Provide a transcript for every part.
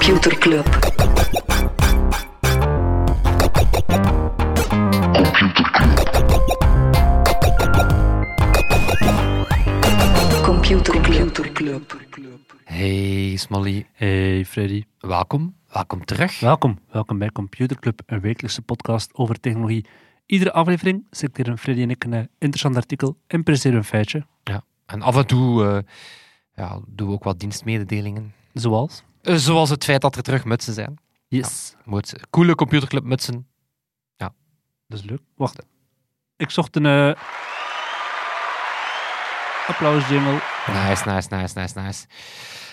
Computer Club. Computer Club. Hey Smally, Hey Freddy, welkom. Welkom terug. welkom. Welkom bij Computer Club, een wekelijkse podcast over technologie. Iedere aflevering selecteren Freddy en ik een eh, interessant artikel en presenteren een feitje. Ja. En af en toe eh, ja, doen we ook wat dienstmededelingen. Zoals? Eh, zoals het feit dat er terug mutsen zijn. Yes, Moet coole computerclub mutsen. dat is leuk. Wacht, ik zocht een uh, applaus jingle. Nice, nice, nice, nice, nice.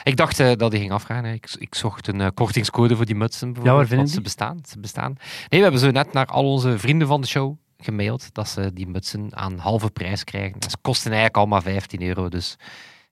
Ik dacht eh, dat die ging afgaan. hè. Ik, ik zocht een eh, kortingscode voor die mutsen. bijvoorbeeld, waar vinden ze bestaan, ze bestaan. Nee, we hebben zo net naar al onze vrienden van de show gemaild dat ze die mutsen aan halve prijs krijgen. Dat kosten eigenlijk allemaal 15 euro, dus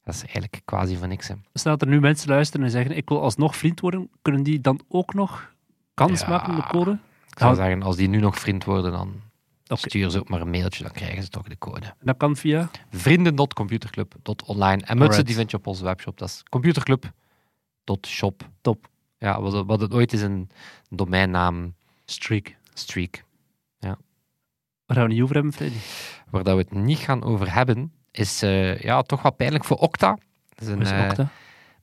dat is eigenlijk quasi voor niks. Hè. Stel dat er nu mensen luisteren en zeggen, ik wil alsnog vriend worden, kunnen die dan ook nog kans Ja. maken op de code? Ik zou Ja. zeggen, als die nu nog vriend worden, dan Oké. stuur ze ook maar een mailtje, dan krijgen ze toch de code. Dat kan via... vrienden.computerclub.online. En mutsen die vind je op onze webshop. Dat is computerclub.shop. Top. Ja, wat, het- wat het ooit is een domeinnaam Streak. streak. Waar gaan we het niet over hebben, Freddy? Waar dat we het niet gaan over hebben, is eh, ja, toch wat pijnlijk voor Okta. Dat is een is eh,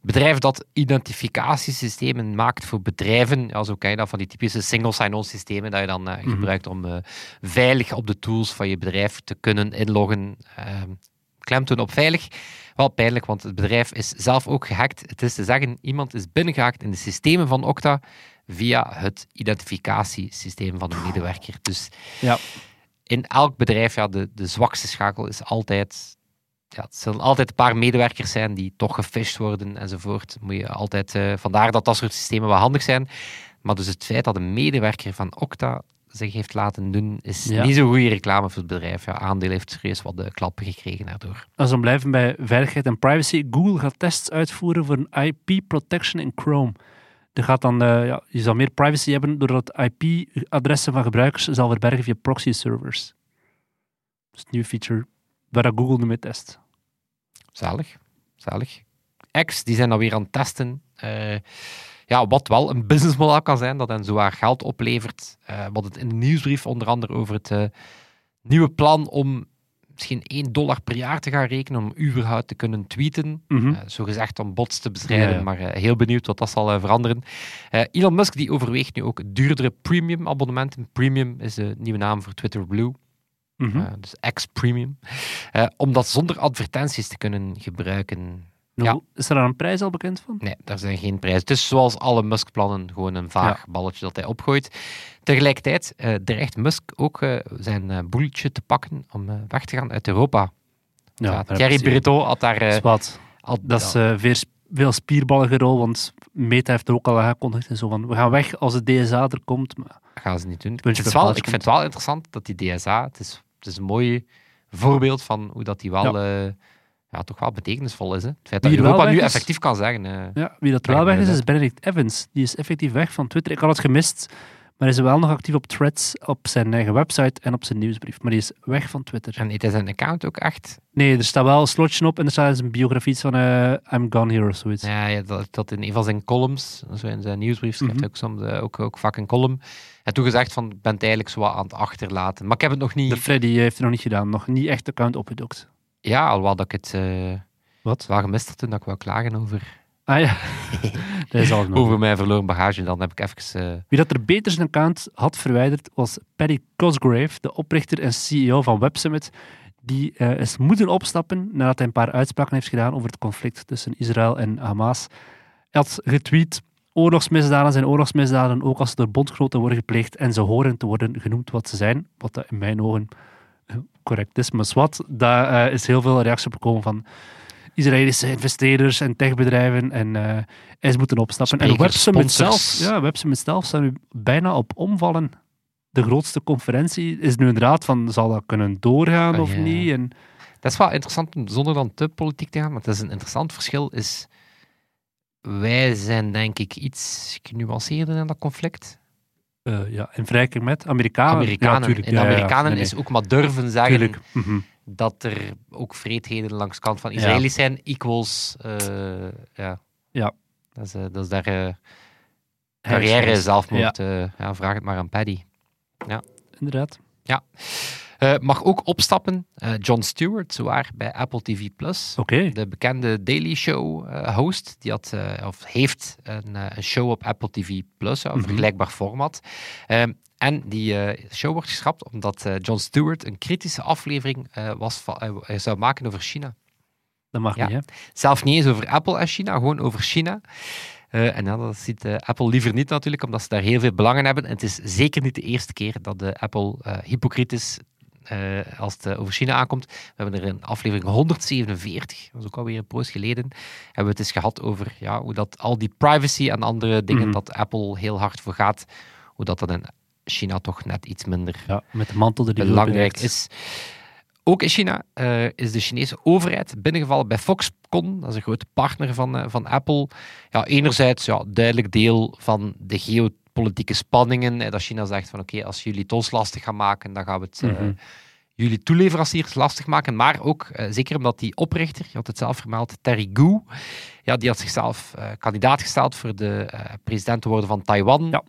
bedrijf dat identificatiesystemen maakt voor bedrijven. Ja, zo ken je dat van die typische single sign-on systemen dat je dan eh, Mhm. gebruikt om veilig op de tools van je bedrijf te kunnen inloggen. Ehm klemtoon op veilig. Wel pijnlijk, want het bedrijf is zelf ook gehackt. Het is te zeggen, iemand is binnengehaakt in de systemen van Okta via het identificatiesysteem van de medewerker. Dus Ja. in elk bedrijf, ja, de, de zwakste schakel is altijd ja, het zullen altijd een paar medewerkers zijn die toch gefisht worden enzovoort. Moet je altijd, eh, vandaar dat dat soort systemen wel handig zijn. Maar dus het feit dat een medewerker van Okta zich heeft laten doen, is Ja. niet zo'n goede reclame voor het bedrijf. Ja, aandeel heeft serieus wat de klappen gekregen daardoor. Als we blijven bij veiligheid en privacy, Google gaat tests uitvoeren voor een IP protection in Chrome. Er gaat dan, eh, ja, je zal meer privacy hebben doordat IP-adressen van gebruikers zal verbergen via proxy servers. Dat is een nieuwe feature waar dat Google nu mee test. Zalig, zalig. X, die zijn dan weer aan het testen. eh, ja, wat wel een businessmodel kan zijn, dat hen zowaar geld oplevert. Eh, wat het in de nieuwsbrief onder andere over het eh, nieuwe plan om misschien 1 dollar per jaar te gaan rekenen om überhaupt te kunnen tweeten. Eh, zo gezegd om bots te bestrijden, Ja, ja. maar heel benieuwd wat dat zal veranderen. Elon Musk die overweegt nu ook duurdere premium abonnementen. Premium is de nieuwe naam voor Twitter Blue. Mhm. Eh, dus X Premium. Eh, om dat zonder advertenties te kunnen gebruiken. Ja. Is er daar een prijs al bekend van? Nee, daar zijn geen prijzen. Het is zoals alle Musk-plannen gewoon een vaag balletje dat hij opgooit. Tegelijkertijd eh, dreigt Musk ook eh, zijn eh, boeltje te pakken om eh, weg te gaan uit Europa. Ja, Thierry Breton had daar... eh, Dat is wat. Dat is eh, sp- veel spierballige rol, want Meta heeft er ook al aangekondigd en zo van, we gaan weg als de DSA er komt. Maar gaan ze niet doen. Het is wel, ik vind het wel interessant dat die DSA... Het is, het is een mooi voorbeeld van hoe dat die wel... eh, ja, toch wel betekenisvol is. Hè? Het feit dat Europa nu is- effectief kan zeggen... eh, Ja, wie dat wel weg is, is net. Benedict Evans. Die is effectief weg van Twitter. Ik had het gemist, maar is wel nog actief op threads op zijn eigen website en op zijn nieuwsbrief. Maar die is weg van Twitter. En is een account ook echt... Nee, er staat wel een slotje op en er staat een biografie van eh, I'm Gone Here of zoiets. Ja, ja, dat, dat in een van zijn columns, zo in zijn nieuwsbrief, schrijft Mhm. hij ook soms eh, ook, ook vaak een column. En toen gezegd van, ik ben het eigenlijk zo wat aan het achterlaten. Maar ik heb het nog niet... De Freddy heeft het nog niet gedaan. Nog niet echt account opgedokt. Ja, alhoewel dat ik het eh, Wat? wel gemist had toen dat ik wou klagen over, Ah ja, dat is al nog. over mijn verloren bagage. Dan heb ik even... eh, Wie dat er beter zijn account had verwijderd, was Paddy Cosgrave, de oprichter en CEO van WebSummit. Die eh, is moeten opstappen nadat hij een paar uitspraken heeft gedaan over het conflict tussen Israël en Hamas. Hij had getweet, oorlogsmisdaden zijn oorlogsmisdaden, ook als ze door bondgenoten worden gepleegd en ze horen te worden genoemd wat ze zijn. Wat dat in mijn ogen eh, correct is, maar wat, daar is heel veel reactie op gekomen van Israëlische investeerders en techbedrijven en eh is moeten opstappen. en Sprekers, WebSummit zelf, ja, WebSummit zelf staat nu bijna op omvallen. De grootste conferentie is nu inderdaad van, zal dat kunnen doorgaan Ah, of ja. niet? En, Dat is wel interessant, zonder dan te politiek te gaan, maar het is een interessant verschil. Is, wij zijn denk ik iets genuanceerder in dat conflict. eh, ja, in vergelijking met Amerikanen. Amerikanen. Ja, tuurlijk. en ja, ja. Amerikanen Nee, nee. is ook maar durven zeggen. Dat er ook vreedheden langs de kant van Israëli's zijn, equals, eh, ja. Ja. Dat is, eh, dat is daar, eh, carrière, zelfmoord, eh, ja, vraag het maar aan Paddy. Inderdaad. Eh, mag ook opstappen, John Stewart, zowaar bij Apple TV+. Plus. Oké. De bekende Daily Show host, die had, of heeft een, een show op Apple TV Plus, een Mhm. vergelijkbaar format. En die eh, show wordt geschrapt omdat eh, John Stewart een kritische aflevering eh, was zou maken over China. Dat mag Ja. niet, hè? Zelf niet eens over Apple en China, gewoon over China. En ja, dat ziet Apple liever niet natuurlijk, omdat ze daar heel veel belang in hebben. En het is zeker niet de eerste keer dat de Apple hypocriet is als het over China aankomt. We hebben er in aflevering 147, dat was ook alweer een poos geleden, hebben we het eens gehad over ja, hoe dat al die privacy en andere dingen Mhm. dat Apple heel hard voor gaat, hoe dat, dat in China toch net iets minder Ja, met de mantel die belangrijk is. Ook in China eh, is de Chinese overheid binnengevallen bij Foxconn. Dat is een grote partner van, eh, van Apple. Ja, enerzijds ja, duidelijk deel van de geopolitieke spanningen. eh, dat China zegt van oké, als jullie het ons lastig gaan maken, dan gaan we het eh, Mhm. jullie toeleveranciers lastig maken. Maar ook, zeker omdat die oprichter, je had het zelf vermeld, Terry Gou, ja, die had zichzelf kandidaat gesteld voor de president te worden van Taiwan. Ja.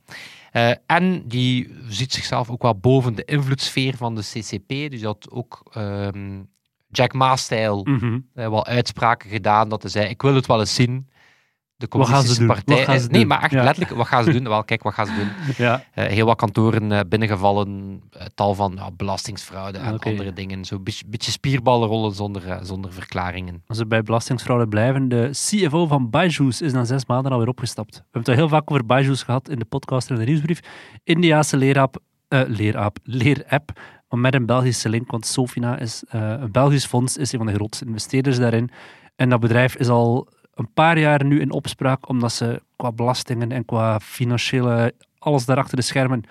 Eh, en die ziet zichzelf ook wel boven de invloedssfeer van de CCP. Dus had ook ehm, Jack Ma-stijl Mhm. eh, wel uitspraken gedaan dat hij zei, ik wil het wel eens zien. De communistische partij is... Nee, doen? maar echt Ja. letterlijk, wat gaan ze doen? Wel, kijk, wat gaan ze doen? Ja, Eh, heel wat kantoren eh, binnengevallen, eh, tal van ja, belastingsfraude en andere dingen. Zo'n beetje, beetje spierballen rollen zonder, zonder verklaringen. als we bij belastingsfraude blijven, de CFO van Byju's is na zes maanden alweer opgestapt. We hebben het al heel vaak over Byju's gehad in de podcast en in de nieuwsbrief. Indiaanse leeraap, eh, leeraap, leerapp, maar met een Belgische link, want Sofina is een Belgisch fonds, is een van de grootste investeerders daarin. En dat bedrijf is al een paar jaar nu in opspraak, omdat ze qua belastingen en qua financiële, alles daar achter de schermen,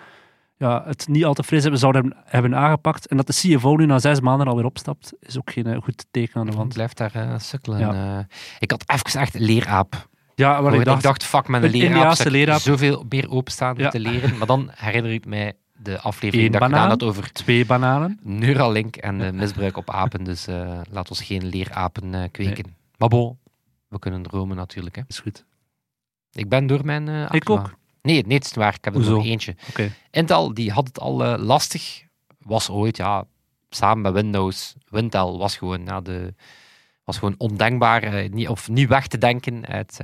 ja, het niet al te fris hebben, zouden hebben- aangepakt. En dat de CFO nu na zes maanden alweer opstapt, is ook geen eh, goed teken aan de wand. blijft daar eh, sukkelen. Ja. eh. ik had even echt leeraap. Ja, maar ik dacht, fuck, met een ik leeraap. zoveel meer openstaan Ja. te leren. Maar dan herinner ik mij de aflevering Eén dat ik had over twee bananen. Neuralink en misbruik op apen. Dus laat ons geen leerapen kweken. Maar bon, we kunnen dromen natuurlijk. Hè. Is goed. Ik ben door mijn eh Ik ook. Nee, nee, het is waar. Ik heb er Hoezo? nog eentje. Oké. Intel die had het al eh, lastig. Was ooit, ja, samen met Windows. Wintel was gewoon, ja, de, was gewoon ondenkbaar. eh, niet, of niet weg te denken uit,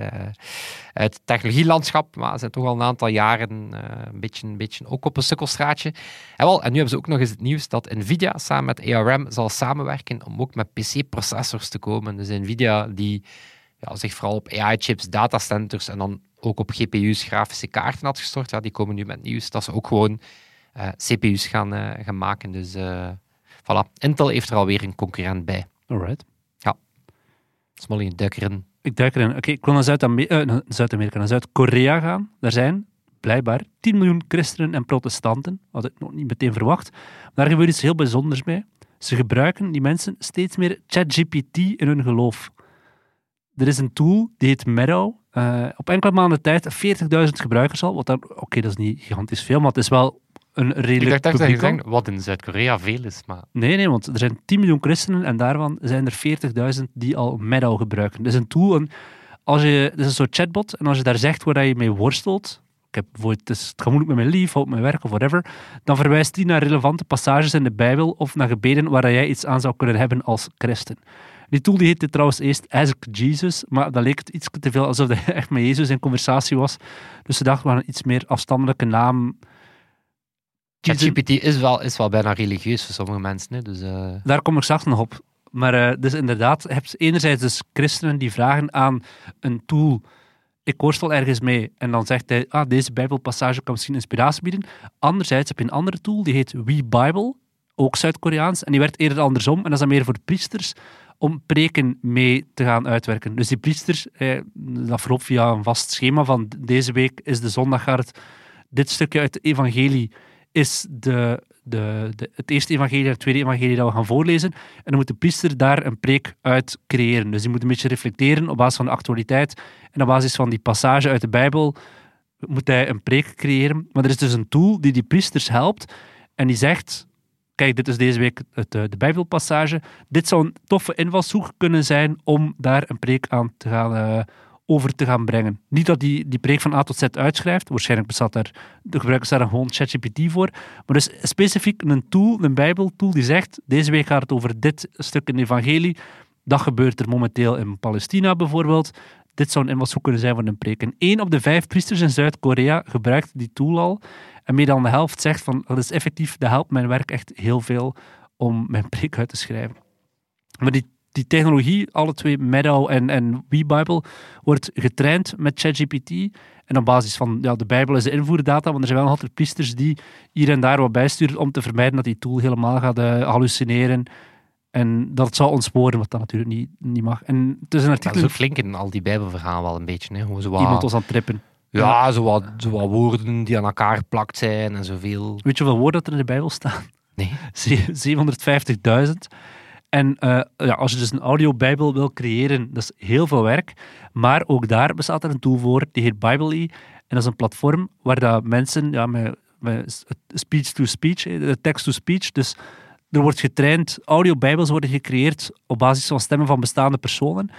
uit het technologielandschap. Maar ze zijn toch al een aantal jaren een, beetje, een beetje ook op een sukkelstraatje. En, wel, en nu hebben ze ook nog eens het nieuws dat Nvidia samen met ARM zal samenwerken om ook met PC-processors te komen. Dus Nvidia die ja, zich vooral op AI-chips, datacenters en dan ook op GPU's, grafische kaarten had gestort. Ja, die komen nu met nieuws dat ze ook gewoon eh, CPU's gaan, eh, gaan maken. Dus eh, voilà, Intel heeft er alweer een concurrent bij. Alright. Smolly, duik erin. Ik duik erin. Oké, ik wil naar Zuid-Ame- naar Zuid-Amerika, naar Zuid-Korea gaan. Daar zijn blijkbaar 10 miljoen christenen en protestanten. Had ik nog niet meteen verwacht. Maar daar gebeurt iets heel bijzonders mee. Ze gebruiken, die mensen, steeds meer ChatGPT in hun geloof. Er is een tool, die heet Meadow. Eh, op enkele maanden tijd 40.000 gebruikers al. Wat dan, oké, dat is niet gigantisch veel, maar het is wel een Ik redelijk dacht echt dat je zegt wat in Zuid-Korea veel is, maar Nee, nee, want er zijn 10 miljoen christenen en daarvan zijn er 40.000 die al Meadow gebruiken. Dat is een tool, en als je, dat is een soort chatbot, en als je daar zegt waar je mee worstelt, ik heb bijvoorbeeld, het, is, het gaat moeilijk met mijn lief, of mijn werk of whatever, dan verwijst die naar relevante passages in de Bijbel of naar gebeden waar jij iets aan zou kunnen hebben als christen. Die tool die heette trouwens eerst Ask Jesus, maar dat leek het iets te veel alsof hij echt met Jezus in conversatie was. Dus ze dachten, we gaan een iets meer afstandelijke naam. ChatGPT is wel, is wel bijna religieus voor sommige mensen. Hè, dus, eh, Daar kom ik straks nog op. Maar eh, dus inderdaad, je hebt enerzijds dus christenen die vragen aan een tool, ik worstel ergens mee, en dan zegt hij, ah, deze bijbelpassage kan misschien inspiratie bieden. Anderzijds heb je een andere tool, die heet WeBible, ook Zuid-Koreaans, en die werkt eerder andersom, en dat is dan meer voor priesters, om preken mee te gaan uitwerken. Dus die priesters, eh, dat verloopt via een vast schema van deze week is de zondaggaard, dit stukje uit de evangelie is de, de, de, het eerste evangelie en het tweede evangelie dat we gaan voorlezen. En dan moet de priester daar een preek uit creëren. Dus die moet een beetje reflecteren op basis van de actualiteit. En op basis van die passage uit de Bijbel moet hij een preek creëren. Maar er is dus een tool die die priesters helpt. En die zegt, kijk, dit is deze week het, eh, de Bijbelpassage. Dit zou een toffe invalshoek kunnen zijn om daar een preek aan te gaan, eh, over te gaan brengen. Niet dat die die preek van A tot Z uitschrijft, waarschijnlijk bestaat daar, de gebruikers daar gewoon ChatGPT voor, maar dus specifiek een tool, een bijbeltool die zegt, deze week gaat het over dit stuk in de evangelie, dat gebeurt er momenteel in Palestina bijvoorbeeld, dit zou een invalshoek kunnen zijn voor een preek. En één op de vijf priesters in Zuid-Korea gebruikt die tool al, en meer dan de helft zegt van, dat is effectief, dat helpt mijn werk echt heel veel om mijn preek uit te schrijven. Maar die, die technologie, alle twee, Meadow en, en WeBible, wordt getraind met ChatGPT. En op basis van ja, de Bijbel is de invoerdata, want er zijn wel altijd priesters die hier en daar wat bijsturen om te vermijden dat die tool helemaal gaat uh, hallucineren. En dat zal ontsporen, wat dat natuurlijk niet, niet mag. En het is een artikel... zo klinken al die bijbelverhalen wel een beetje. Hè? Zo wat... Iemand was aan het trippen. Ja, zo wat, zo wat woorden die aan elkaar geplakt zijn en zoveel. Weet je hoeveel woorden er in de Bijbel staan? Nee. 750.000. En uh, ja, als je dus een audiobijbel wil creëren, dat is heel veel werk. Maar ook daar bestaat er een tool voor, die heet Bibely. En dat is een platform waar dat mensen ja, met, met speech-to-speech, text-to-speech, dus er wordt getraind, audiobijbels worden gecreëerd op basis van stemmen van bestaande personen.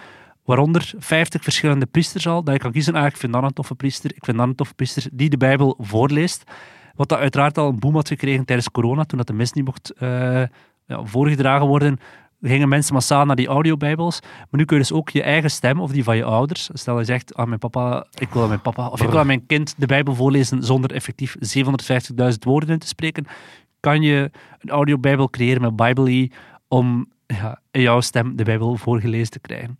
Waaronder 50 verschillende priesters al, dat je kan kiezen, ah, ik vind dan een toffe priester, ik vind dan een toffe priester, die de Bijbel voorleest. Wat dat uiteraard al een boom had gekregen tijdens corona, toen dat de mis niet mocht uh, ja, voorgedragen worden, gingen mensen massaal naar die audiobijbels. Maar nu kun je dus ook je eigen stem of die van je ouders. Stel je zegt aan mijn papa, ik wil aan mijn papa, of ik wil aan mijn kind de Bijbel voorlezen zonder effectief 750.000 woorden in te spreken. Kan je een audiobijbel creëren met Bibely om ja, in jouw stem de Bijbel voorgelezen te krijgen.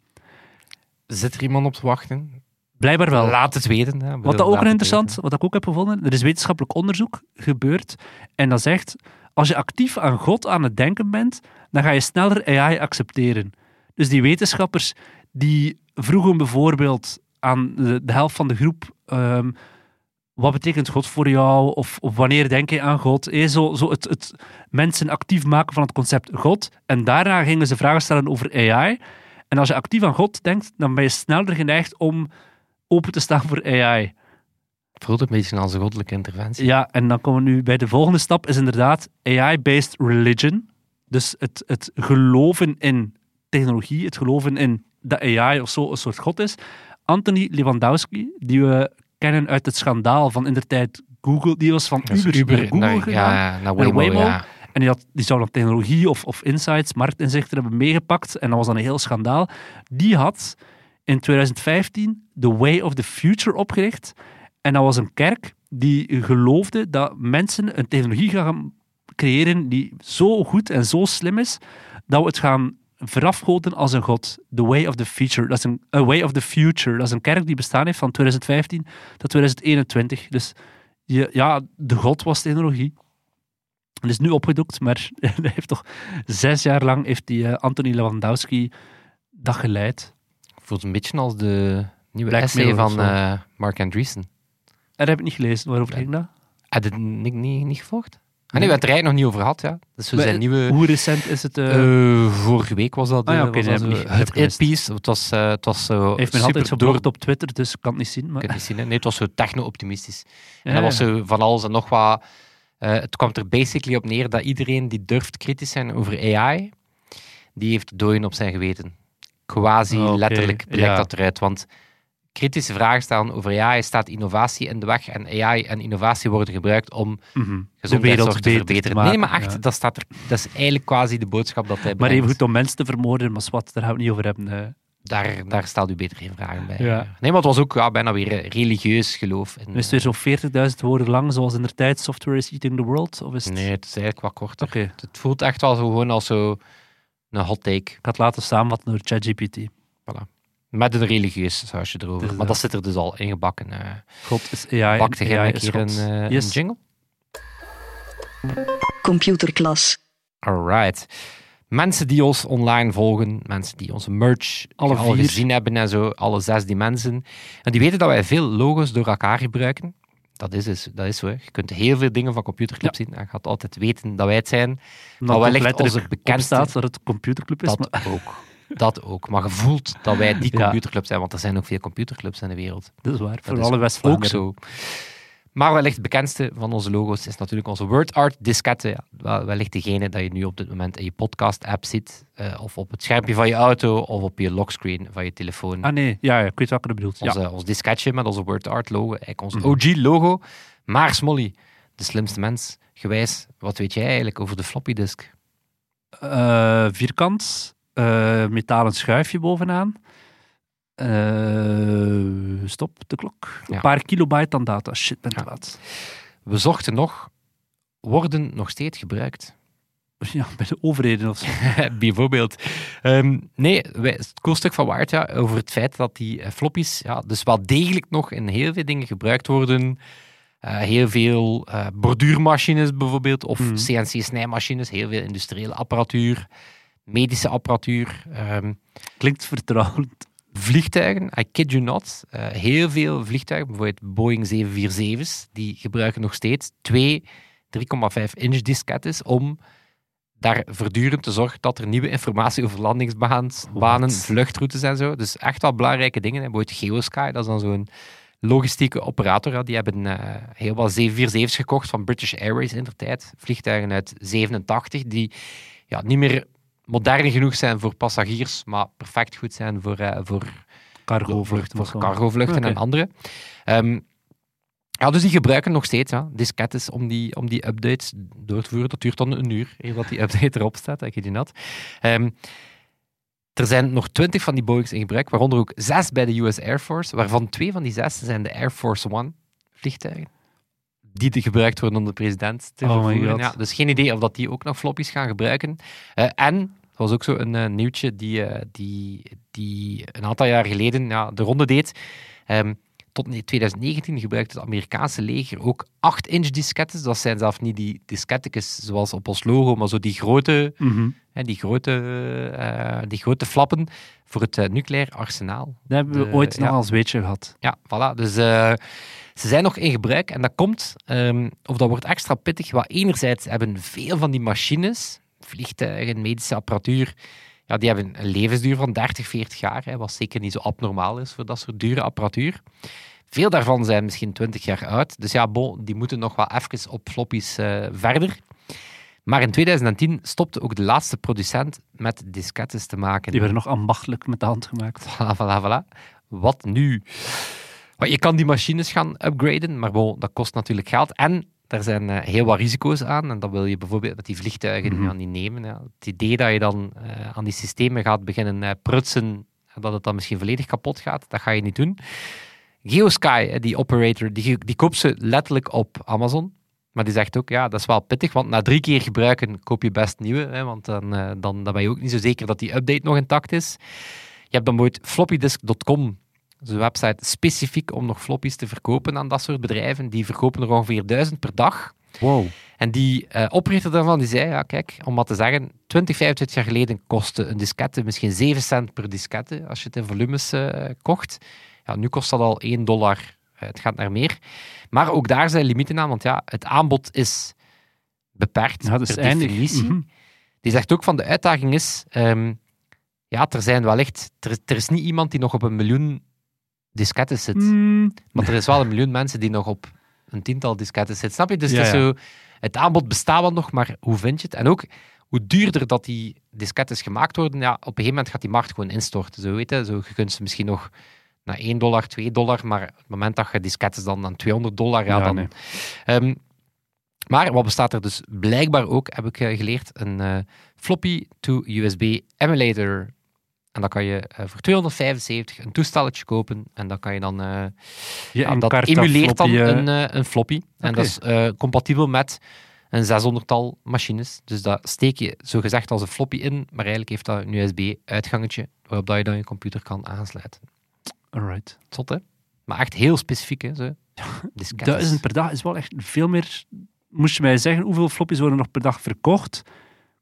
Zit er iemand op te wachten? Blijkbaar wel. Laat het weten. Hè. Wat dat ook interessant, wat ik ook heb gevonden, er is wetenschappelijk onderzoek gebeurd en dat zegt, als je actief aan God aan het denken bent, dan ga je sneller AI accepteren. Dus die wetenschappers die vroegen bijvoorbeeld aan de, de helft van de groep, um, wat betekent God voor jou? Of, of wanneer denk je aan God? Eh, zo, zo het, het mensen actief maken van het concept God. En daarna gingen ze vragen stellen over AI. En als je actief aan God denkt, dan ben je sneller geneigd om open te staan voor AI. Voelt een beetje als een goddelijke interventie. Ja, en dan komen we nu bij de volgende stap, is inderdaad AI-based religion. Dus het, het geloven in technologie, het geloven in dat AI of zo een soort god is. Anthony Lewandowski, die we kennen uit het schandaal van in de tijd Google, die was van Uber, Uber naar Google naar, gegaan, ja, naar Waymo, Waymo. Ja. En die, had, die zou dan technologie of, of insights, marktinzichten hebben meegepakt. En dat was dan een heel schandaal. Die had in 2015 The Way of the Future opgericht. En dat was een kerk die geloofde dat mensen een technologie gaan creëren die zo goed en zo slim is, dat we het gaan verafgoden als een god. The Way of the Future. Dat is een Way of the Future. Dat is een kerk die bestaan heeft van 2015 tot 2021. Dus je, ja, de god was technologie. Het is nu opgedoekt, maar hij heeft toch zes jaar lang heeft die uh, Anthony Lewandowski dat geleid. Voelt een beetje als de nieuwe Black essay van uh, Mark Andreessen. Dat heb ik niet gelezen. Waarover ging dat? Heb je het niet, niet, niet gevolgd? Ah, nee, we hebben het er nog niet over gehad. Ja. Zo zijn nieuwe... Hoe recent is het? Uh... Uh, vorige week was dat, ah, ja, okay, was dat zo, het earpiece. Het was, uh, het was zo Heeft men altijd geblogd op Twitter, dus ik kan het niet zien. Maar... Ik kan het niet zien. Hè? Nee, het was zo techno-optimistisch. En dat was zo van alles en nog wat... het kwam er basically op neer dat iedereen die durft kritisch zijn over AI, die heeft dooien op zijn geweten. Quasi okay. letterlijk blijkt ja. dat eruit, want kritische vragen stellen over AI staat innovatie in de weg en AI en innovatie worden gebruikt om mm -hmm. gezondheidszorg te verbeteren. Te nee, maar echt, ja. dat, staat er, dat is eigenlijk quasi de boodschap dat hij Maar even goed om mensen te vermoorden, maar wat, daar gaan we het niet over hebben. Hè. Daar, daar stelt u beter geen vragen bij. Ja. Nee, maar het was ook ja, bijna weer religieus geloof. In, is het weer zo'n 40.000 woorden lang, zoals in de tijd Software is Eating the World? Of is het... Nee, het is eigenlijk wat korter. Okay. Het voelt echt wel zo gewoon als zo een hot take. Ik had laten samenvatten door ChatGPT. Voilà. Met een religieus sausje erover. Dus maar dat zit er dus al ingebakken. Uh, God is AI. Bakte jij een keer een, uh, yes. een jingle? Computerklas. Alright. Mensen die ons online volgen, mensen die onze merch alle al gezien hebben en zo, alle zes die mensen. En die weten dat wij veel logo's door elkaar gebruiken. Dat is, dus, dat is zo. Je kunt heel veel dingen van Computerclub ja. zien. En je gaat altijd weten dat wij het zijn. Dat wellicht onze bekendste... staat dat het Computerclub is. Dat maar... ook. Dat ook. Maar je voelt dat wij die computerclub zijn, want er zijn ook veel computerclubs in de wereld. Dat is waar. Voor alle West-Vlaanderen. Ook zo. Maar wellicht het bekendste van onze logo's is natuurlijk onze WordArt disketten. Ja, wel- wellicht degene dat je nu op dit moment in je podcast-app ziet. eh, of op het schermpje van je auto, of op je lockscreen van je telefoon. Ah nee, ja, ja, ik weet welke je bedoelt. Ja. Ons disketje met onze WordArt logo, eigenlijk ons Mhm. OG-logo. Maar Smolly, de slimste mens, gewijs, wat weet jij eigenlijk over de floppy disk? Eh, vierkant, eh, metalen schuifje bovenaan. Eh, stop de klok. Ja. Een paar kilobyte aan data. Shit, ben te Ja. laat. We zochten nog, worden nog steeds gebruikt. Ja, bij de overheden of zo. Bijvoorbeeld. Ehm, nee, wij, het cool stuk van Waard ja, over het feit dat die eh, floppies ja, dus wel degelijk nog in heel veel dingen gebruikt worden. Eh, heel veel eh, borduurmachines bijvoorbeeld, of Mhm. CNC-snijmachines, heel veel industriële apparatuur, medische apparatuur, ehm, Klinkt vertrouwend. Vliegtuigen, I kid you not. Eh, heel veel vliegtuigen, bijvoorbeeld Boeing 747's, die gebruiken nog steeds twee 3,5 inch diskettes om daar voortdurend te zorgen dat er nieuwe informatie over landingsbanen, banen, vluchtroutes en zo. Dus echt wel belangrijke dingen. hè. Bijvoorbeeld Geosky, dat is dan zo'n logistieke operator. Die hebben eh, heel wat 747's gekocht van British Airways in der tijd. Vliegtuigen uit 87, die ja, niet meer modern genoeg zijn voor passagiers, maar perfect goed zijn voor, eh, voor Cargovluchten. voor cargovluchten en andere. Ja, dus die gebruiken nog steeds ja, diskettes om die, om die updates door te voeren. Dat duurt dan een uur, eer dat die update erop staat, dat je die had. Ehm, er zijn nog twintig van die Boeings in gebruik, waaronder ook zes bij de US Air Force, waarvan twee van die zes zijn de Air Force One vliegtuigen. Die gebruikt worden om de president te Oh vervoeren. Ja, dus geen idee of dat die ook nog floppies gaan gebruiken. Eh, en was ook zo een eh, nieuwtje die, eh, die, die een aantal jaar geleden ja, de ronde deed. Ehm, tot ne- 2019 gebruikte het Amerikaanse leger ook 8-inch diskettes. Dat zijn zelfs niet die diskettekes zoals op ons logo, maar zo die grote, Mhm. hè, die grote, eh, die grote flappen voor het nucleair arsenaal. Dat hebben we ooit ja. nog als weetje gehad. Ja, voilà. Dus ze zijn nog in gebruik en dat komt, ehm, of dat wordt extra pittig, wat enerzijds hebben veel van die machines, vliegtuigen, medische apparatuur, ja, die hebben een levensduur van 30, 40 jaar, hè, wat zeker niet zo abnormaal is voor dat soort dure apparatuur. Veel daarvan zijn misschien 20 jaar oud, dus ja, bon, die moeten nog wel even op floppies eh, verder. Maar in 2010 stopte ook de laatste producent met diskettes te maken. Die werden nog ambachtelijk met de hand gemaakt. Voilà, voilà, voilà. Wat nu? Je kan die machines gaan upgraden, maar bon, dat kost natuurlijk geld. En er zijn eh, heel wat risico's aan. En dat wil je bijvoorbeeld met die vliegtuigen Mhm. ja, niet nemen. Ja. Het idee dat je dan eh, aan die systemen gaat beginnen eh, prutsen en dat het dan misschien volledig kapot gaat, dat ga je niet doen. Geosky, die operator, die, die koopt ze letterlijk op Amazon. Maar die zegt ook, ja, dat is wel pittig, want na drie keer gebruiken koop je best nieuwe. Hè, want dan, dan, dan ben je ook niet zo zeker dat die update nog intact is. Je hebt dan ooit floppydisk.com, is een website specifiek om nog floppies te verkopen aan dat soort bedrijven. Die verkopen er ongeveer duizend per dag. Wow. En die eh oprichter daarvan die zei, ja kijk, om wat te zeggen, 20, 25 jaar geleden kostte een diskette misschien 7 cent per diskette als je het in volumes eh, kocht. Ja, nu kost dat al 1 dollar. Eh, het gaat naar meer. Maar ook daar zijn limieten aan, want ja, het aanbod is beperkt Ja, dat is per eindig. definitie. Mhm. Die zegt ook van de uitdaging is, ehm, ja, er zijn wellicht, er, er is niet iemand die nog op een miljoen diskettes zit. Mm, Maar er is wel een miljoen mensen die nog op een tiental diskettes zitten. Snap je? Dus Ja, het, is ja. zo, het aanbod bestaat wel nog, maar hoe vind je het? En ook hoe duurder dat die diskettes gemaakt worden, ja, op een gegeven moment gaat die markt gewoon instorten. Zo, weet je? Zo, je kunt ze misschien nog naar 1 dollar, 2 dollar, maar op het moment dat je diskettes dan aan 200 dollar, ja, Ja, dan... nee. Ehm, maar wat bestaat er dus blijkbaar ook, heb ik eh, geleerd, een eh, floppy to USB emulator. En dan kan je eh, voor 275 een toestelletje kopen en dan kan je dan... ja, dat emuleert dan floppy, eh, een, een floppy. En dat is compatibel met een 600-tal machines. Dus dat steek je zogezegd als een floppy in, maar eigenlijk heeft dat een USB-uitgangetje waarop dat je dan je computer kan aansluiten. Alright. Zot, hè? Maar echt heel specifiek, hè? Zo. Duizend per dag is wel echt veel meer. Moest je mij zeggen hoeveel floppies worden nog per dag verkocht?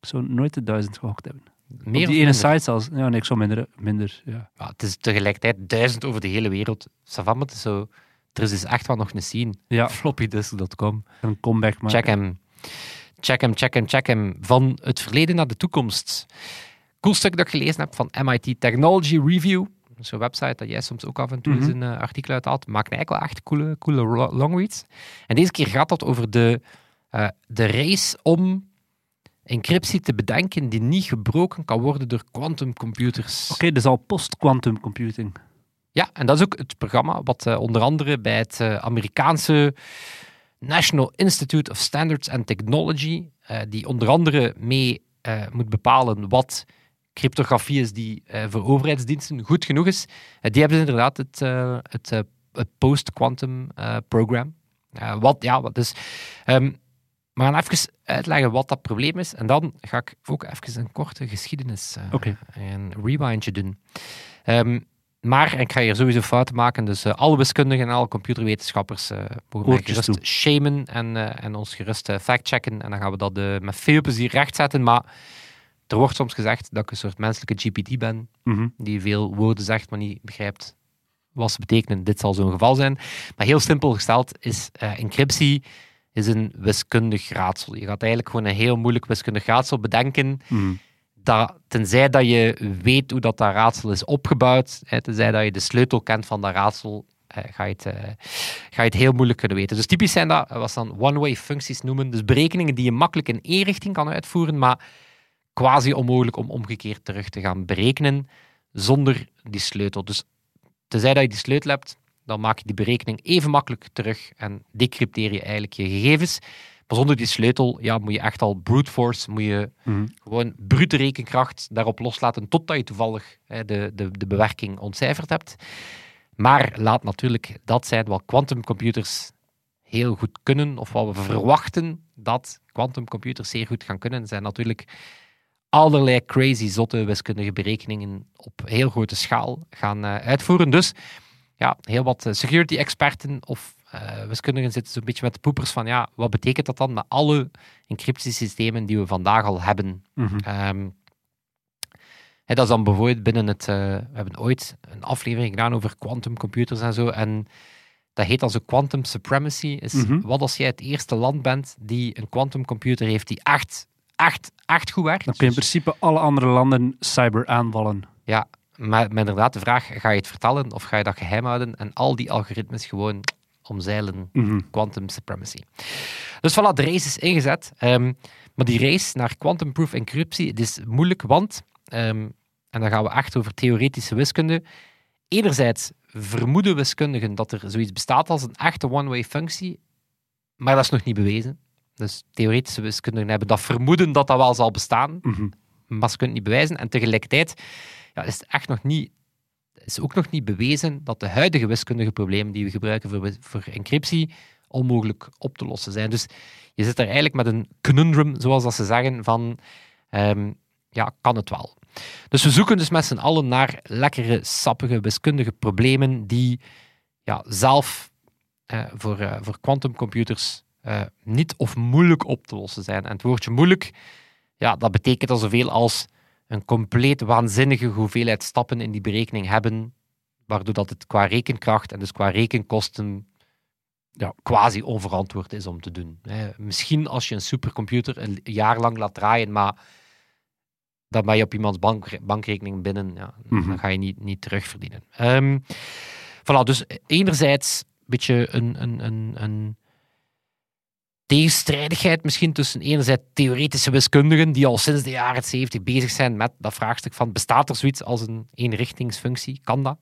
Ik zou nooit de duizend gehokt hebben. Meer Op of die ene site zelfs. Ja, nee, ik zou minder. minder ja. Ja, het is tegelijkertijd duizend over de hele wereld. Savam, het is zo... Er is dus echt wel nog een scene. ja, Floppydisk.com. een comeback maken. Check hem. Check hem, check hem, check hem. Van het verleden naar de toekomst. Cool stuk dat ik gelezen heb van MIT Technology Review. zo'n website dat jij soms ook af en toe Mhm. eens een eh, artikel uithaalt, maakt eigenlijk wel echt coole, coole lo- longreads. En deze keer gaat dat over de, eh, de race om encryptie te bedenken die niet gebroken kan worden door quantumcomputers. Oké, dus al post-quantum computing. Ja, en dat is ook het programma wat eh, onder andere bij het eh, Amerikaanse National Institute of Standards and Technology, eh, die onder andere mee moet bepalen wat cryptografie is die voor overheidsdiensten goed genoeg is. Die hebben inderdaad het, het, het post-quantum program. Wat, ja, wat dus... ehm, we gaan even uitleggen wat dat probleem is. En dan ga ik ook even een korte geschiedenis eh, Oké. een rewindje doen. Ehm, maar, en ik ga hier sowieso fouten maken, dus eh, alle wiskundigen en alle computerwetenschappers eh mogen mij gerust toe. shamen en, eh, en ons gerust eh, factchecken. En dan gaan we dat eh, met veel plezier rechtzetten. Maar er wordt soms gezegd dat ik een soort menselijke GPT ben, Mhm. die veel woorden zegt, maar niet begrijpt wat ze betekenen. Dit zal zo'n geval zijn. Maar heel simpel gesteld is eh, encryptie is een wiskundig raadsel. Je gaat eigenlijk gewoon een heel moeilijk wiskundig raadsel bedenken Mhm. dat, tenzij dat je weet hoe dat, dat raadsel is opgebouwd, hè, tenzij dat je de sleutel kent van dat raadsel, eh, ga, je het, eh, ga je het heel moeilijk kunnen weten. Dus typisch zijn dat wat ze dan one-way functies noemen, dus berekeningen die je makkelijk in één richting kan uitvoeren, maar quasi onmogelijk om omgekeerd terug te gaan berekenen zonder die sleutel. Dus tenzij dat je die sleutel hebt, dan maak je die berekening even makkelijk terug en decrypteer je eigenlijk je gegevens. Maar zonder die sleutel ja, moet je echt al brute force, moet je Mhm. gewoon brute rekenkracht daarop loslaten totdat je toevallig hè, de, de, de bewerking ontcijferd hebt. Maar laat natuurlijk dat zijn wat quantumcomputers heel goed kunnen, of wat we verwachten dat quantumcomputers zeer goed gaan kunnen, zijn natuurlijk allerlei crazy, zotte wiskundige berekeningen op heel grote schaal gaan eh, uitvoeren. Dus ja, heel wat eh, security-experten of eh, wiskundigen zitten zo'n beetje met de poepers van ja, wat betekent dat dan met alle encryptiesystemen die we vandaag al hebben? Hè, dat is dan bijvoorbeeld binnen het... eh, we hebben ooit een aflevering gedaan over quantumcomputers en zo. En dat heet dan zo quantum supremacy. Is Mhm. wat als jij het eerste land bent die een quantumcomputer heeft die echt, echt, echt goed werkt. Dan kun je in Dus- principe alle andere landen cyber aanvallen. ja, maar, maar inderdaad de vraag, ga je het vertellen of ga je dat geheim houden en al die algoritmes gewoon omzeilen Mhm. quantum supremacy. Dus voilà, de race is ingezet. Ehm, maar die race naar quantum proof encryptie het is moeilijk, want, ehm, en dan gaan we echt over theoretische wiskunde, enerzijds vermoeden wiskundigen dat er zoiets bestaat als een echte one-way functie, maar dat is nog niet bewezen. Dus theoretische wiskundigen hebben dat vermoeden dat dat wel zal bestaan, Mhm. maar ze kunnen het niet bewijzen. En tegelijkertijd ja, is echt nog niet, is ook nog niet bewezen dat de huidige wiskundige problemen die we gebruiken voor, voor encryptie onmogelijk op te lossen zijn. Dus je zit er eigenlijk met een conundrum, zoals dat ze zeggen, van ehm, ja, kan het wel. Dus we zoeken dus met z'n allen naar lekkere, sappige wiskundige problemen die ja, zelf eh, voor, eh, voor quantumcomputers eh, niet of moeilijk op te lossen zijn. En het woordje moeilijk, ja, dat betekent al zoveel als een compleet waanzinnige hoeveelheid stappen in die berekening hebben, waardoor dat het qua rekenkracht en dus qua rekenkosten ja, quasi onverantwoord is om te doen. Hè. Misschien als je een supercomputer een jaar lang laat draaien, maar dan ben je op iemands bank, bankrekening binnen, ja, Mhm. dan ga je niet, niet terugverdienen. Ehm voilà, dus enerzijds een beetje een, een, een, een tegenstrijdigheid misschien tussen enerzijds theoretische wiskundigen die al sinds de jaren 70 bezig zijn met dat vraagstuk van bestaat er zoiets als een eenrichtingsfunctie? Kan dat?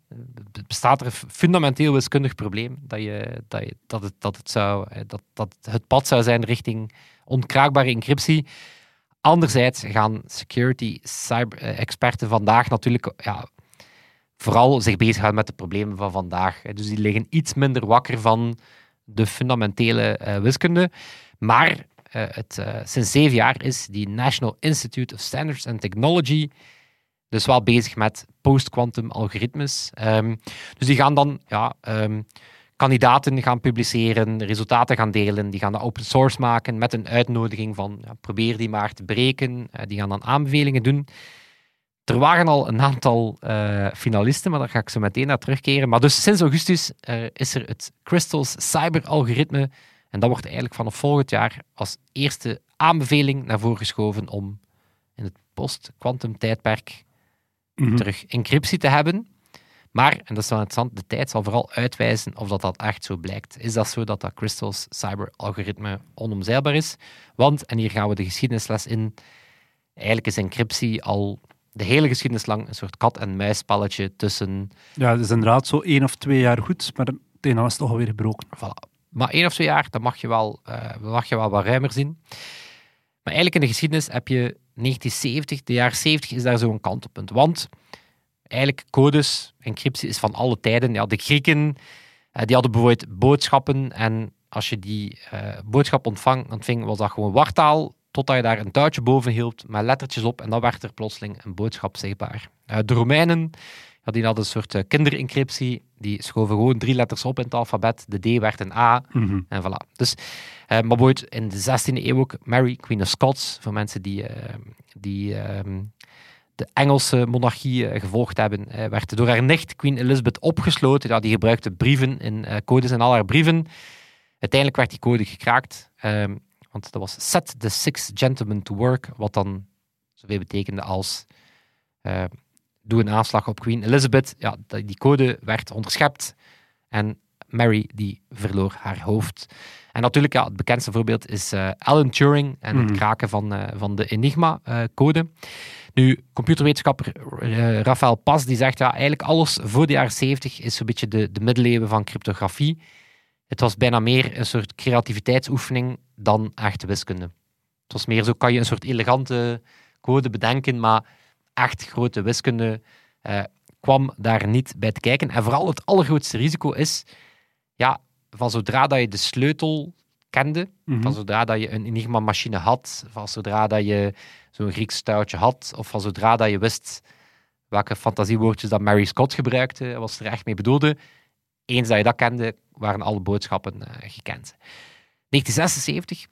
Bestaat er een fundamenteel wiskundig probleem dat, je, dat, je, dat, het, dat, het zou, eh, dat, dat het pad zou zijn richting onkraakbare encryptie? Anderzijds gaan security cyber, eh, experten vandaag natuurlijk ja, vooral zich bezighouden met de problemen van vandaag. Dus die liggen iets minder wakker van de fundamentele eh, wiskunde. Maar eh, het, eh, sinds zeven jaar is die National Institute of Standards and Technology dus wel bezig met post-quantum algoritmes. Ehm, dus die gaan dan ja, ehm, kandidaten gaan publiceren, resultaten gaan delen, die gaan dat open source maken met een uitnodiging van ja, probeer die maar te breken. Die gaan dan aanbevelingen doen. Er waren al een aantal eh, finalisten, maar daar ga ik zo meteen naar terugkeren. Maar dus sinds augustus eh, is er het Crystals cyberalgoritme. En dat wordt eigenlijk vanaf volgend jaar als eerste aanbeveling naar voren geschoven om in het post-quantum tijdperk Mhm. terug encryptie te hebben. Maar, en dat is wel interessant, de tijd zal vooral uitwijzen of dat, dat echt zo blijkt. Is dat zo dat dat Crystals cyberalgoritme onomzeilbaar is? Want, en hier gaan we de geschiedenisles in, eigenlijk is encryptie al de hele geschiedenis lang een soort kat-en-muisspelletje tussen... Ja, het is inderdaad zo één of twee jaar goed, maar meteen is het toch alweer gebroken. Voilà. Maar één of twee jaar, dat mag je wel, uh, mag je wel wat ruimer zien. Maar eigenlijk in de geschiedenis heb je 1970, de jaren 70 is daar zo'n kantelpunt. Want eigenlijk codes, encryptie is van alle tijden. Ja, de Grieken, uh, die hadden bijvoorbeeld boodschappen en als je die uh, boodschap ontvang, ontving, was dat gewoon wartaal, totdat je daar een touwtje boven hield met lettertjes op en dan werd er plotseling een boodschap zichtbaar. de Romeinen ja, die hadden een soort uh, kinderencryptie. Die schoven gewoon drie letters op in het alfabet. De D werd een A. Mhm. En voilà. Dus, uh, maar ooit in de 16e eeuw ook Mary, Queen of Scots. Voor mensen die, uh, die ehm, de Engelse monarchie gevolgd hebben, werd door haar nicht Queen Elizabeth opgesloten. Ja, die gebruikte brieven in codes in al haar brieven. Uiteindelijk werd die code gekraakt. Ehm, want dat was Set the Six Gentlemen to Work. Wat dan zoveel betekende als doe een aanslag op Queen Elizabeth. Ja, die code werd onderschept en Mary die verloor haar hoofd. En natuurlijk, ja, het bekendste voorbeeld is uh, Alan Turing en het Mhm. kraken van, eh, van de Enigma-code. nu, computerwetenschapper Rafael Pas die zegt ja, eigenlijk alles voor de jaren 70 is zo'n beetje de, de middeleeuwen van cryptografie. Het was bijna meer een soort creativiteitsoefening dan echte wiskunde. Het was meer zo, kan je een soort elegante code bedenken, maar echt grote wiskunde uh, kwam daar niet bij te kijken. En vooral het allergrootste risico is, ja, van zodra dat je de sleutel kende, Mhm. van zodra dat je een Enigma-machine had, van zodra dat je zo'n Grieks touwtje had, of van zodra dat je wist welke fantasiewoordjes dat Mary Scott gebruikte, wat ze er echt mee bedoelde, eens dat je dat kende, waren alle boodschappen uh, gekend. 1976,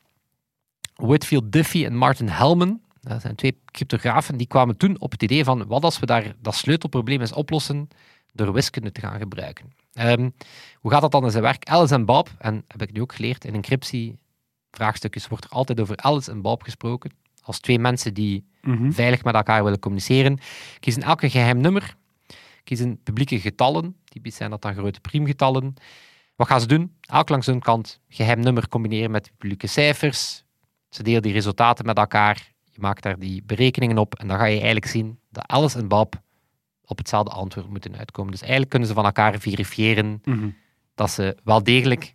Whitfield Diffie en Martin Hellman, dat zijn twee cryptografen, die kwamen toen op het idee van wat als we daar dat sleutelprobleem eens oplossen door wiskunde te gaan gebruiken. Um, hoe gaat dat dan in zijn werk? Alice en Bob, en heb ik nu ook geleerd, in encryptie vraagstukjes wordt er altijd over Alice en Bob gesproken. Als twee mensen die Mhm. veilig met elkaar willen communiceren, kiezen elk een geheim nummer, kiezen publieke getallen, typisch zijn dat dan grote priemgetallen. Wat gaan ze doen? Elk langs hun kant geheim nummer combineren met publieke cijfers. Ze delen die resultaten met elkaar. Je maakt daar die berekeningen op en dan ga je eigenlijk zien dat Alice en Bob op hetzelfde antwoord moeten uitkomen. Dus eigenlijk kunnen ze van elkaar verifiëren Mhm. dat ze wel degelijk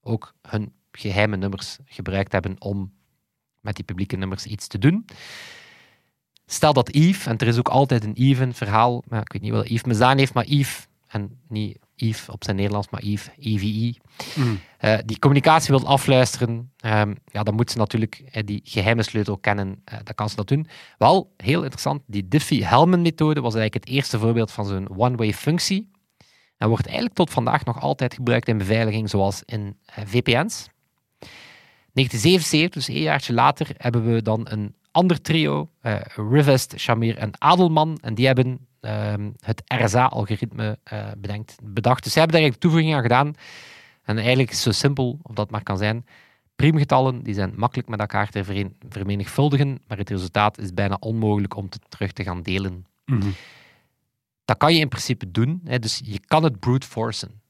ook hun geheime nummers gebruikt hebben om met die publieke nummers iets te doen. Stel dat Yves, en er is ook altijd een in het verhaal, maar ik weet niet wat Yves misdaan heeft, maar Yves, en niet Yves op zijn Nederlands, maar Yves, EVE, Mhm. uh, die communicatie wil afluisteren, um, ja, dan moet ze natuurlijk uh, die geheime sleutel kennen. Uh, dan kan ze dat doen. Wel, heel interessant, die Diffie-Hellman-methode was eigenlijk het eerste voorbeeld van zo'n one-way functie. En wordt eigenlijk tot vandaag nog altijd gebruikt in beveiliging, zoals in VPN's. 1977, dus een jaartje later, hebben we dan een ander trio, uh, Rivest, Shamir en Adelman. En die hebben um, het RSA-algoritme uh, bedacht. Dus zij hebben daar eigenlijk toevoeging aan gedaan. En eigenlijk is het zo simpel, of dat maar kan zijn. Priemgetallen die zijn makkelijk met elkaar te vermenigvuldigen, maar het resultaat is bijna onmogelijk om te terug te gaan delen. Mm -hmm. Dat kan je in principe doen, hè, dus je kan het brute forcen.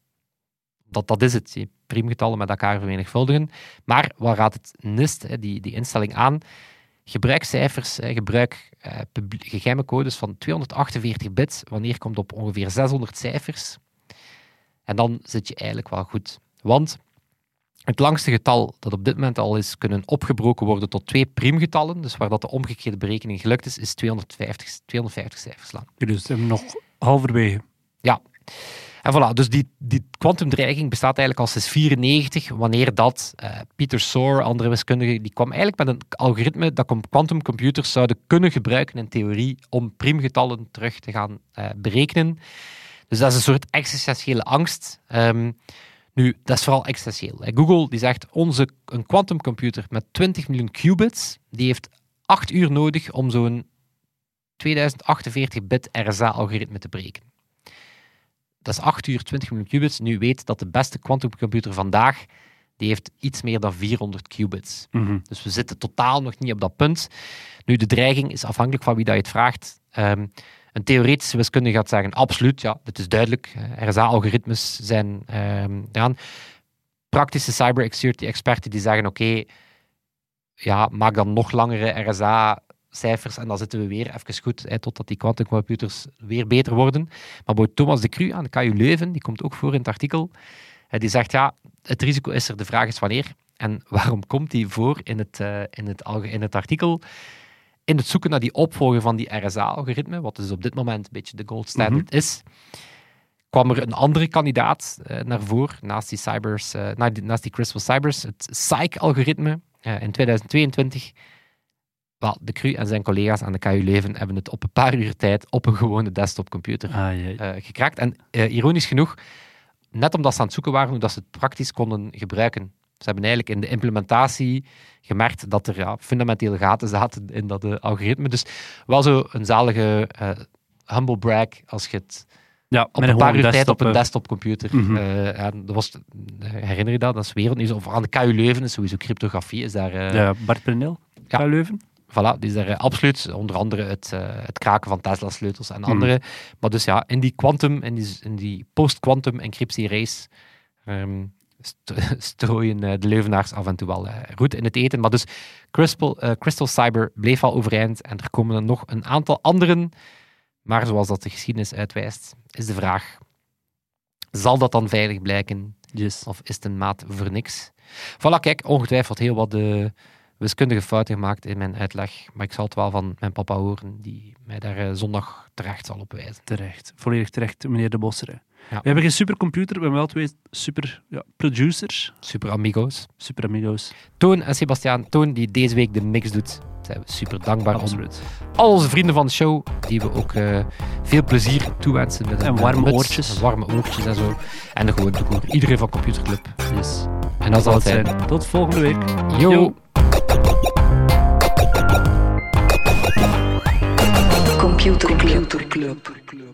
Dat, dat is het, je priemgetallen met elkaar vermenigvuldigen. Maar waar gaat het NIST, hè, die, die instelling aan? Gebruik cijfers, hè, gebruik uh, geheime codes van 248 bits, wanneer komt op ongeveer 600 cijfers. En dan zit je eigenlijk wel goed. Want het langste getal dat op dit moment al is kunnen opgebroken worden tot twee priemgetallen, dus waar dat de omgekeerde berekening gelukt is, is 250, 250 cijfers lang. Dus we nog halverwege. Ja. En voilà, dus die, die kwantumdreiging bestaat eigenlijk al sinds 94, wanneer dat uh, Peter Soar, andere wiskundigen, die kwam eigenlijk met een algoritme dat quantumcomputers zouden kunnen gebruiken in theorie om priemgetallen terug te gaan uh, berekenen. Dus dat is een soort existentiële angst. Um, nu, dat is vooral existentieel. Google die zegt, onze, een quantumcomputer met 20 miljoen qubits, die heeft 8 uur nodig om zo'n 2048-bit RSA-algoritme te breken. Dat is 8 uur, 20 miljoen qubits. Nu weet dat de beste quantumcomputer vandaag, die heeft iets meer dan 400 qubits. Mm -hmm. Dus we zitten totaal nog niet op dat punt. Nu, de dreiging is afhankelijk van wie dat je het vraagt. Um, Een theoretische wiskundige gaat zeggen, absoluut, ja, dit is duidelijk. Eh, RSA-algoritmes zijn ehm eraan. Praktische cybersecurity-experten die zeggen, oké, ja, maak dan nog langere RSA-cijfers en dan zitten we weer even goed, hè, totdat die quantumcomputers weer beter worden. Maar bij Thomas de Cru aan de KU Leuven, die komt ook voor in het artikel, die zegt, ja, het risico is er, de vraag is wanneer. En waarom komt die voor in het, eh, in het, in het artikel? In het zoeken naar die opvolger van die RSA-algoritme, wat dus op dit moment een beetje de gold standard is, kwam er een andere kandidaat eh, naar voren, naast die, cybers, eh, die- naast die Crystal Cybers, het PSYCH-algoritme eh, in 2022. Wel, de Cru en zijn collega's aan de KU Leuven hebben het op een paar uur tijd op een gewone desktopcomputer Ah, eh, gekraakt. En eh, ironisch genoeg, net omdat ze aan het zoeken waren hoe dat ze het praktisch konden gebruiken. Ze hebben eigenlijk in de implementatie gemerkt dat er ja, fundamentele gaten zaten in dat eh, algoritme. Dus wel zo een zalige humble brag als je het ja, op een paar uur tijd op een desktopcomputer. Mhm. en dat was, herinner je dat? Dat is wereldnieuws. Of aan de KU Leuven is sowieso cryptografie. Is daar, Ja, Bart Prenel, Ja. ja. Leuven. Voilà, die is daar absoluut. Onder andere het, eh, het kraken van Tesla-sleutels en Mhm. andere. Maar dus ja, in die quantum, in die, in die post-quantum encryptie-race ehm, st- strooien eh, de Leuvenaars af en toe wel eh, roet in het eten. Maar dus Crystal, Crystal Cyber bleef al overeind en er komen er nog een aantal anderen. Maar zoals dat de geschiedenis uitwijst, is de vraag: zal dat dan veilig blijken? Yes. Of is het een maat voor niks? Voilà, kijk, ongetwijfeld heel wat de wiskundige fouten gemaakt in mijn uitleg. Maar ik zal het wel van mijn papa horen, die mij daar eh, zondag terecht zal op wijzen. Terecht. Volledig terecht, meneer De Bosser. Ja. We hebben geen supercomputer, we hebben wel twee super ja, producers, Super amigo's. super amigos. Toon en Sebastiaan, Toon die deze week de mix doet. Zijn we super dankbaar om. Absoluut. Al onze vrienden van de show, die we ook eh, veel plezier toewensen. Met En een warme muts, oortjes. en warme oortjes en zo. En gewoon de koer. Iedereen van Computerclub. Yes. En dat zal het zijn. Tot volgende week. Yo. Yo. Computer Club.